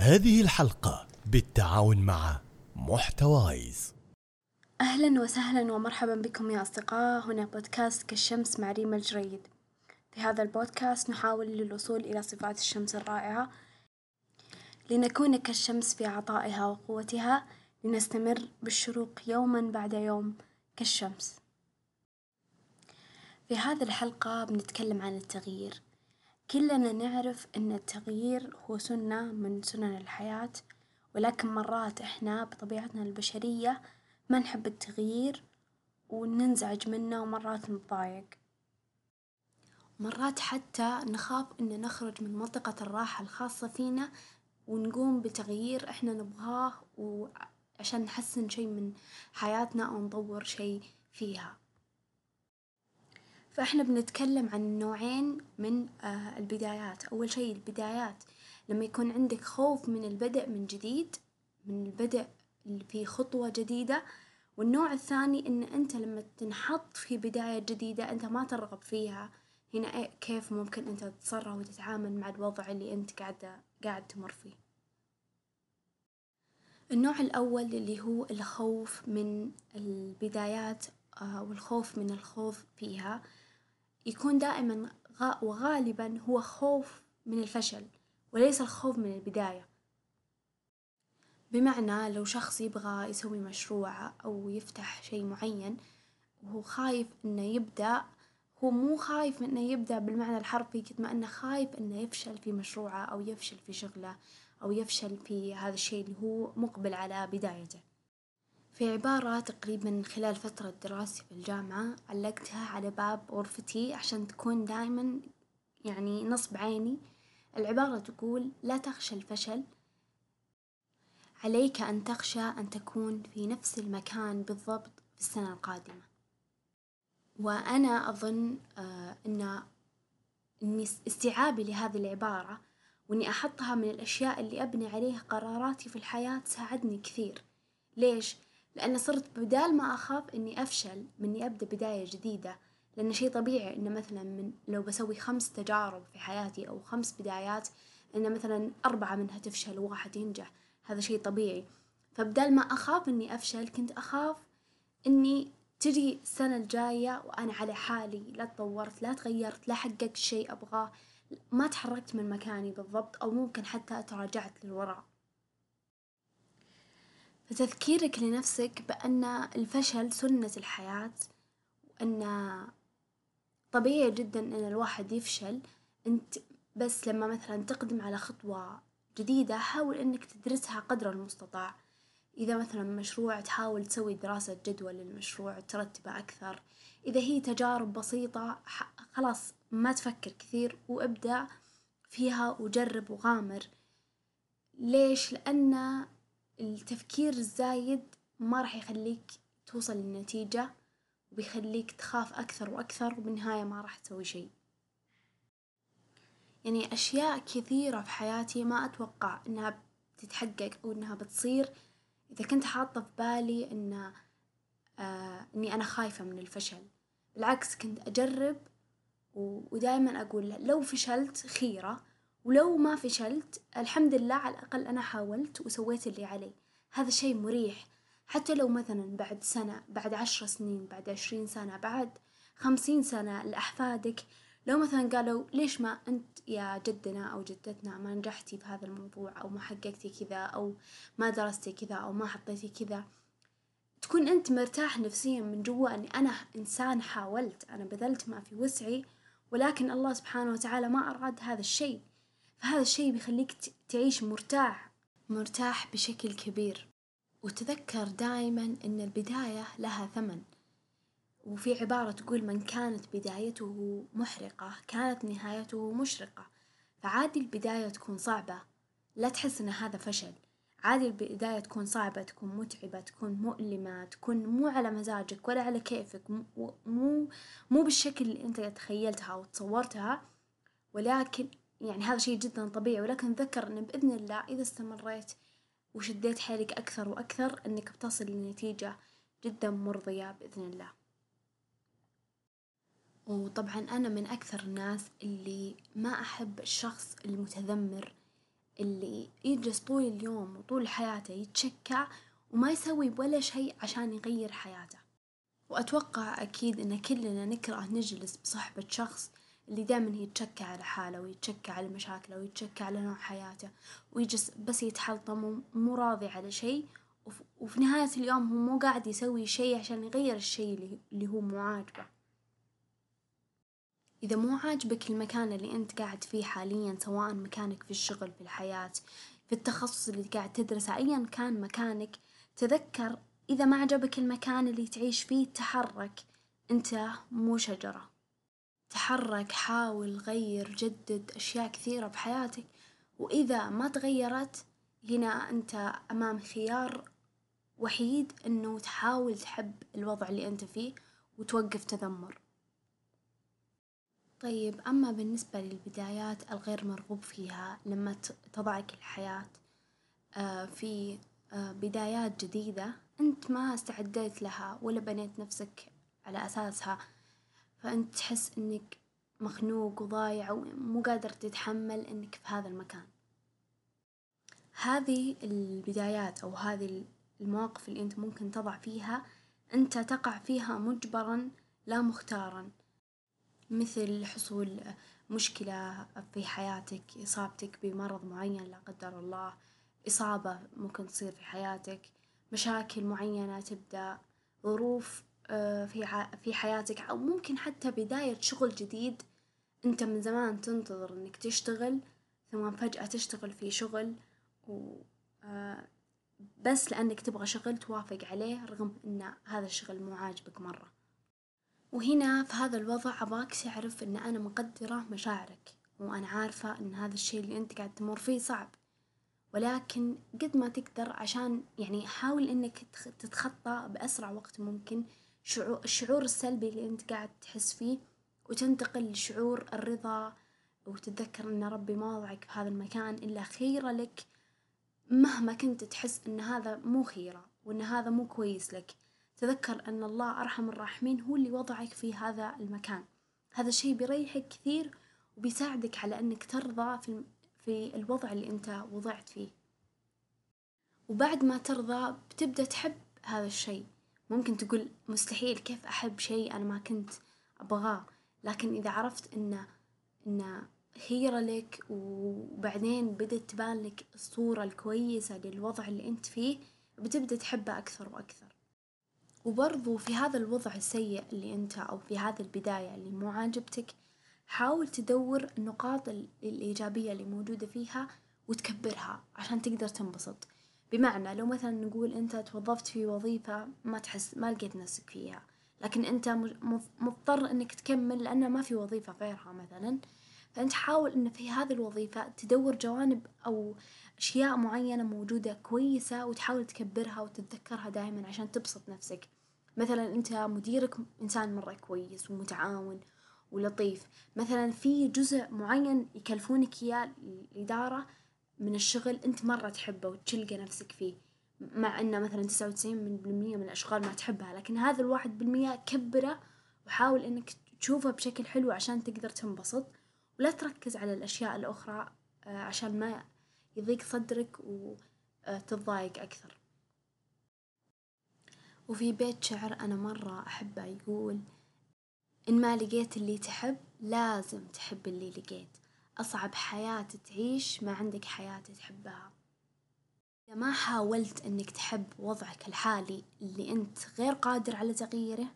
هذه الحلقة بالتعاون مع محتوايز. أهلا وسهلا ومرحبا بكم يا أصدقاء. هنا بودكاست كالشمس مع ريما الجريد. في هذا البودكاست نحاول للوصول إلى صفات الشمس الرائعة لنكون كالشمس في عطائها وقوتها لنستمر بالشروق يوما بعد يوم كالشمس. في هذه الحلقة بنتكلم عن التغيير. كلنا نعرف أن التغيير هو سنة من سنن الحياة ولكن مرات إحنا بطبيعتنا البشرية ما نحب التغيير وننزعج منه ومرات نتضايق. مرات حتى نخاف إن نخرج من منطقة الراحة الخاصة فينا ونقوم بتغيير إحنا نبغاه وعشان نحسن شي من حياتنا أو نطور شي فيها. فإحنا بنتكلم عن نوعين من آه، البدايات. أول شي البدايات لما يكون عندك خوف من البدء من جديد من البدء في خطوة جديدة. والنوع الثاني إن أنت لما تنحط في بداية جديدة أنت ما ترغب فيها. هنا إيه كيف ممكن أنت تتصرف وتتعامل مع الوضع اللي أنت قاعدة قاعد تمر فيه. النوع الأول اللي هو الخوف من البدايات آه، والخوف من الخوض فيها. يكون دائما وغالبا هو خوف من الفشل وليس الخوف من البداية. بمعنى لو شخص يبغى يسوي مشروع أو يفتح شيء معين وهو خايف إنه يبدأ هو مو خايف إنه يبدأ بالمعنى الحرفي قد ما إنه خايف إنه يفشل في مشروعه أو يفشل في شغله أو يفشل في هذا الشيء اللي هو مقبل على بدايته. في عبارة تقريبا خلال فترة دراستي في الجامعة علقتها على باب غرفتي عشان تكون دايما يعني نصب عيني. العبارة تقول لا تخشى الفشل عليك أن تخشى أن تكون في نفس المكان بالضبط في السنة القادمة. وأنا أظن آه إني استيعابي لهذه العبارة وإني أحطها من الأشياء اللي أبني عليها قراراتي في الحياة ساعدني كثير. ليش؟ لأن صرت بدال ما أخاف إني أفشل من إني أبدأ بداية جديدة. لأن شي طبيعي إنه مثلا من لو بسوي خمس تجارب في حياتي أو خمس بدايات إن مثلا أربعة منها تفشل وواحد ينجح. هذا شي طبيعي. فبدال ما أخاف إني أفشل كنت أخاف إني تجي السنة الجاية وأنا على حالي لا تطورت لا تغيرت لا حققت شي أبغاه ما تحركت من مكاني بالضبط أو ممكن حتى تراجعت للوراء. فتذكيرك لنفسك بأن الفشل سنة الحياة وأن طبيعي جدا أن الواحد يفشل. أنت بس لما مثلا تقدم على خطوة جديدة حاول أنك تدرسها قدر المستطاع. إذا مثلا مشروع تحاول تسوي دراسة جدوى للمشروع ترتبه أكثر. إذا هي تجارب بسيطة خلاص ما تفكر كثير وابدأ فيها وجرب وغامر. ليش؟ لأن التفكير الزايد ما راح يخليك توصل للنتيجة وبيخليك تخاف أكثر وأكثر وبالنهاية ما راح تسوي شي يعني أشياء كثيرة في حياتي ما أتوقع إنها بتتحقق أو إنها بتصير. إذا كنت حاطة في بالي إن آه إني أنا خايفة من الفشل بالعكس كنت أجرب ودايما أقول لو فشلت خيرة ولو ما فشلت الحمد لله على الأقل أنا حاولت وسويت اللي علي. هذا شي مريح. حتى لو مثلا بعد سنة بعد عشر سنين بعد عشرين سنة بعد خمسين سنة لأحفادك لو مثلا قالوا ليش ما أنت يا جدنا أو جدتنا ما نجحتي في هذا الموضوع أو ما حققتي كذا أو ما درستي كذا أو ما حطيتي كذا تكون أنت مرتاح نفسيا من جوا أني أنا إنسان حاولت. أنا بذلت ما في وسعي ولكن الله سبحانه وتعالى ما أراد هذا الشيء فهذا الشي بيخليك تعيش مرتاح مرتاح بشكل كبير. وتذكر دايما أن البداية لها ثمن. وفي عبارة تقول من كانت بدايته محرقة كانت نهايته مشرقة. فعادي البداية تكون صعبة. لا تحس أن هذا فشل. عادي البداية تكون صعبة تكون متعبة تكون مؤلمة تكون مو على مزاجك ولا على كيفك. مو مو, بالشكل اللي أنت تخيلتها أو تصورتها. ولكن يعني هذا شيء جدا طبيعي ولكن تذكر أن بإذن الله إذا استمريت وشديت حيلك أكثر وأكثر أنك بتصل لنتيجة جدا مرضية بإذن الله. وطبعا أنا من أكثر الناس اللي ما أحب الشخص المتذمر اللي يجلس طول اليوم وطول حياته يتشكع وما يسوي ولا شيء عشان يغير حياته. وأتوقع أكيد إن كلنا نكره نجلس بصحبة شخص اللي دائما يتشكى على حاله ويتشكى على مشاكله ويتشكى على نوع حياته ويجلس بس يتحلطم ومو راضي على شيء وفي نهاية اليوم هو مو قاعد يسوي شيء عشان يغير الشيء اللي هو مو عاجبه. إذا مو عاجبك المكان اللي أنت قاعد فيه حاليا سواء مكانك في الشغل في الحياة في التخصص اللي قاعد تدرسه أيا كان مكانك تذكر إذا ما عجبك المكان اللي تعيش فيه تحرك أنت مو شجرة. تحرك حاول غير جدد أشياء كثيرة بحياتك. وإذا ما تغيرت هنا أنت أمام خيار وحيد إنه تحاول تحب الوضع اللي أنت فيه وتوقف تذمر. طيب أما بالنسبة للبدايات الغير مرغوب فيها لما تضعك الحياة آه، في آه، بدايات جديدة أنت ما استعديت لها ولا بنيت نفسك على أساسها فأنت تحس إنك مخنوق وضايع ومو قادر تتحمل إنك في هذا المكان. هذه البدايات أو هذه المواقف اللي أنت ممكن تضع فيها أنت تقع فيها مجبرا لا مختارا. مثل حصول مشكلة في حياتك إصابتك بمرض معين لا قدر الله إصابة ممكن تصير في حياتك مشاكل معينة تبدأ ظروف في في حياتك أو ممكن حتى بداية شغل جديد أنت من زمان تنتظر إنك تشتغل ثم فجأة تشتغل في شغل و آه، بس لأنك تبغى شغل توافق عليه رغم إن هذا الشغل مو عاجبك مرة. وهنا في هذا الوضع أبغاك تعرف إن أنا مقدرة مشاعرك وأنا عارفة إن هذا الشي اللي أنت قاعد تمر فيه صعب. ولكن قد ما تقدر عشان يعني حاول إنك تتخطى بأسرع وقت ممكن الشعور السلبي اللي أنت قاعد تحس فيه وتنتقل لشعور الرضا وتتذكر إن ربي ما وضعك في هذا المكان إلا خيرة لك مهما كنت تحس إن هذا مو خيرة وإن هذا مو كويس لك. تذكر أن الله أرحم الراحمين هو اللي وضعك في هذا المكان. هذا الشيء بيريحك كثير وبيساعدك على أنك ترضى في, في الوضع اللي أنت وضعت فيه. وبعد ما ترضى بتبدأ تحب هذا الشيء. ممكن تقول مستحيل كيف أحب شيء أنا ما كنت أبغاه. لكن إذا عرفت إنه إنه خيرة لك وبعدين بدأت تبان لك الصورة الكويسة للوضع اللي أنت فيه بتبدأ تحبه أكثر وأكثر. وبرضو في هذا الوضع السيء اللي أنت أو في هذه البداية اللي مو عاجبتك حاول تدور النقاط الإيجابية اللي موجودة فيها وتكبرها عشان تقدر تنبسط. بمعنى لو مثلا نقول أنت توظفت في وظيفة ما تحس ما لقيت نفسك فيها لكن أنت مضطر أنك تكمل لأنه ما في وظيفة غيرها مثلا فأنت حاول أن في هذه الوظيفة تدور جوانب أو أشياء معينة موجودة كويسة وتحاول تكبرها وتتذكرها دائما عشان تبسط نفسك. مثلا أنت مديرك إنسان مرة كويس ومتعاون ولطيف. مثلا في جزء معين يكلفونك إياه الإدارة من الشغل أنت مرة تحبه وتشلقى نفسك فيه. مع أنه مثلا تسعة وتسعين بالمية من الأشغال ما تحبها لكن هذا الواحد بالمية كبره وحاول أنك تشوفه بشكل حلو عشان تقدر تنبسط. ولا تركز على الأشياء الأخرى آه، عشان ما يضيق صدرك وتتضايق أكثر. وفي بيت شعر أنا مرة أحبه يقول إن ما لقيت اللي تحب لازم تحب اللي لقيت. أصعب حياة تعيش ما عندك حياة تحبها. إذا ما حاولت إنك تحب وضعك الحالي اللي أنت غير قادر على تغييره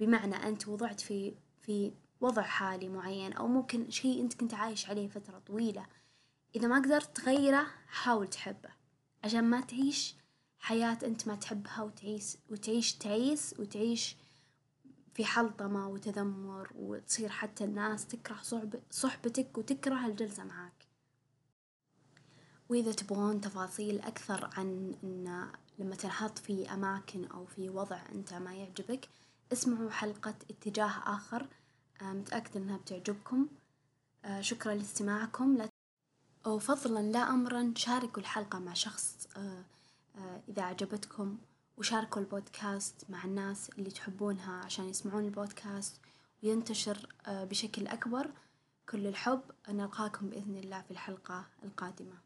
بمعنى أنت وضعت في في وضع حالي معين أو ممكن شيء أنت كنت عايش عليه فترة طويلة إذا ما قدرت تغيره حاول تحبه. عشان ما تعيش حياة أنت ما تحبها وتعيش وتعيش تعيس وتعيش في حلطمة وتذمر وتصير حتى الناس تكره صحب صحبتك وتكره الجلسة معاك. وإذا تبغون تفاصيل أكثر عن أن لما تنحط في أماكن أو في وضع أنت ما يعجبك اسمعوا حلقة اتجاه آخر. آه، متأكدة أنها بتعجبكم. آه، شكرا لاستماعكم. لا وفضلا لا أمرا شاركوا الحلقة مع شخص آه، إذا عجبتكم وشاركوا البودكاست مع الناس اللي تحبونها عشان يسمعون البودكاست وينتشر بشكل أكبر. كل الحب نلقاكم بإذن الله في الحلقة القادمة.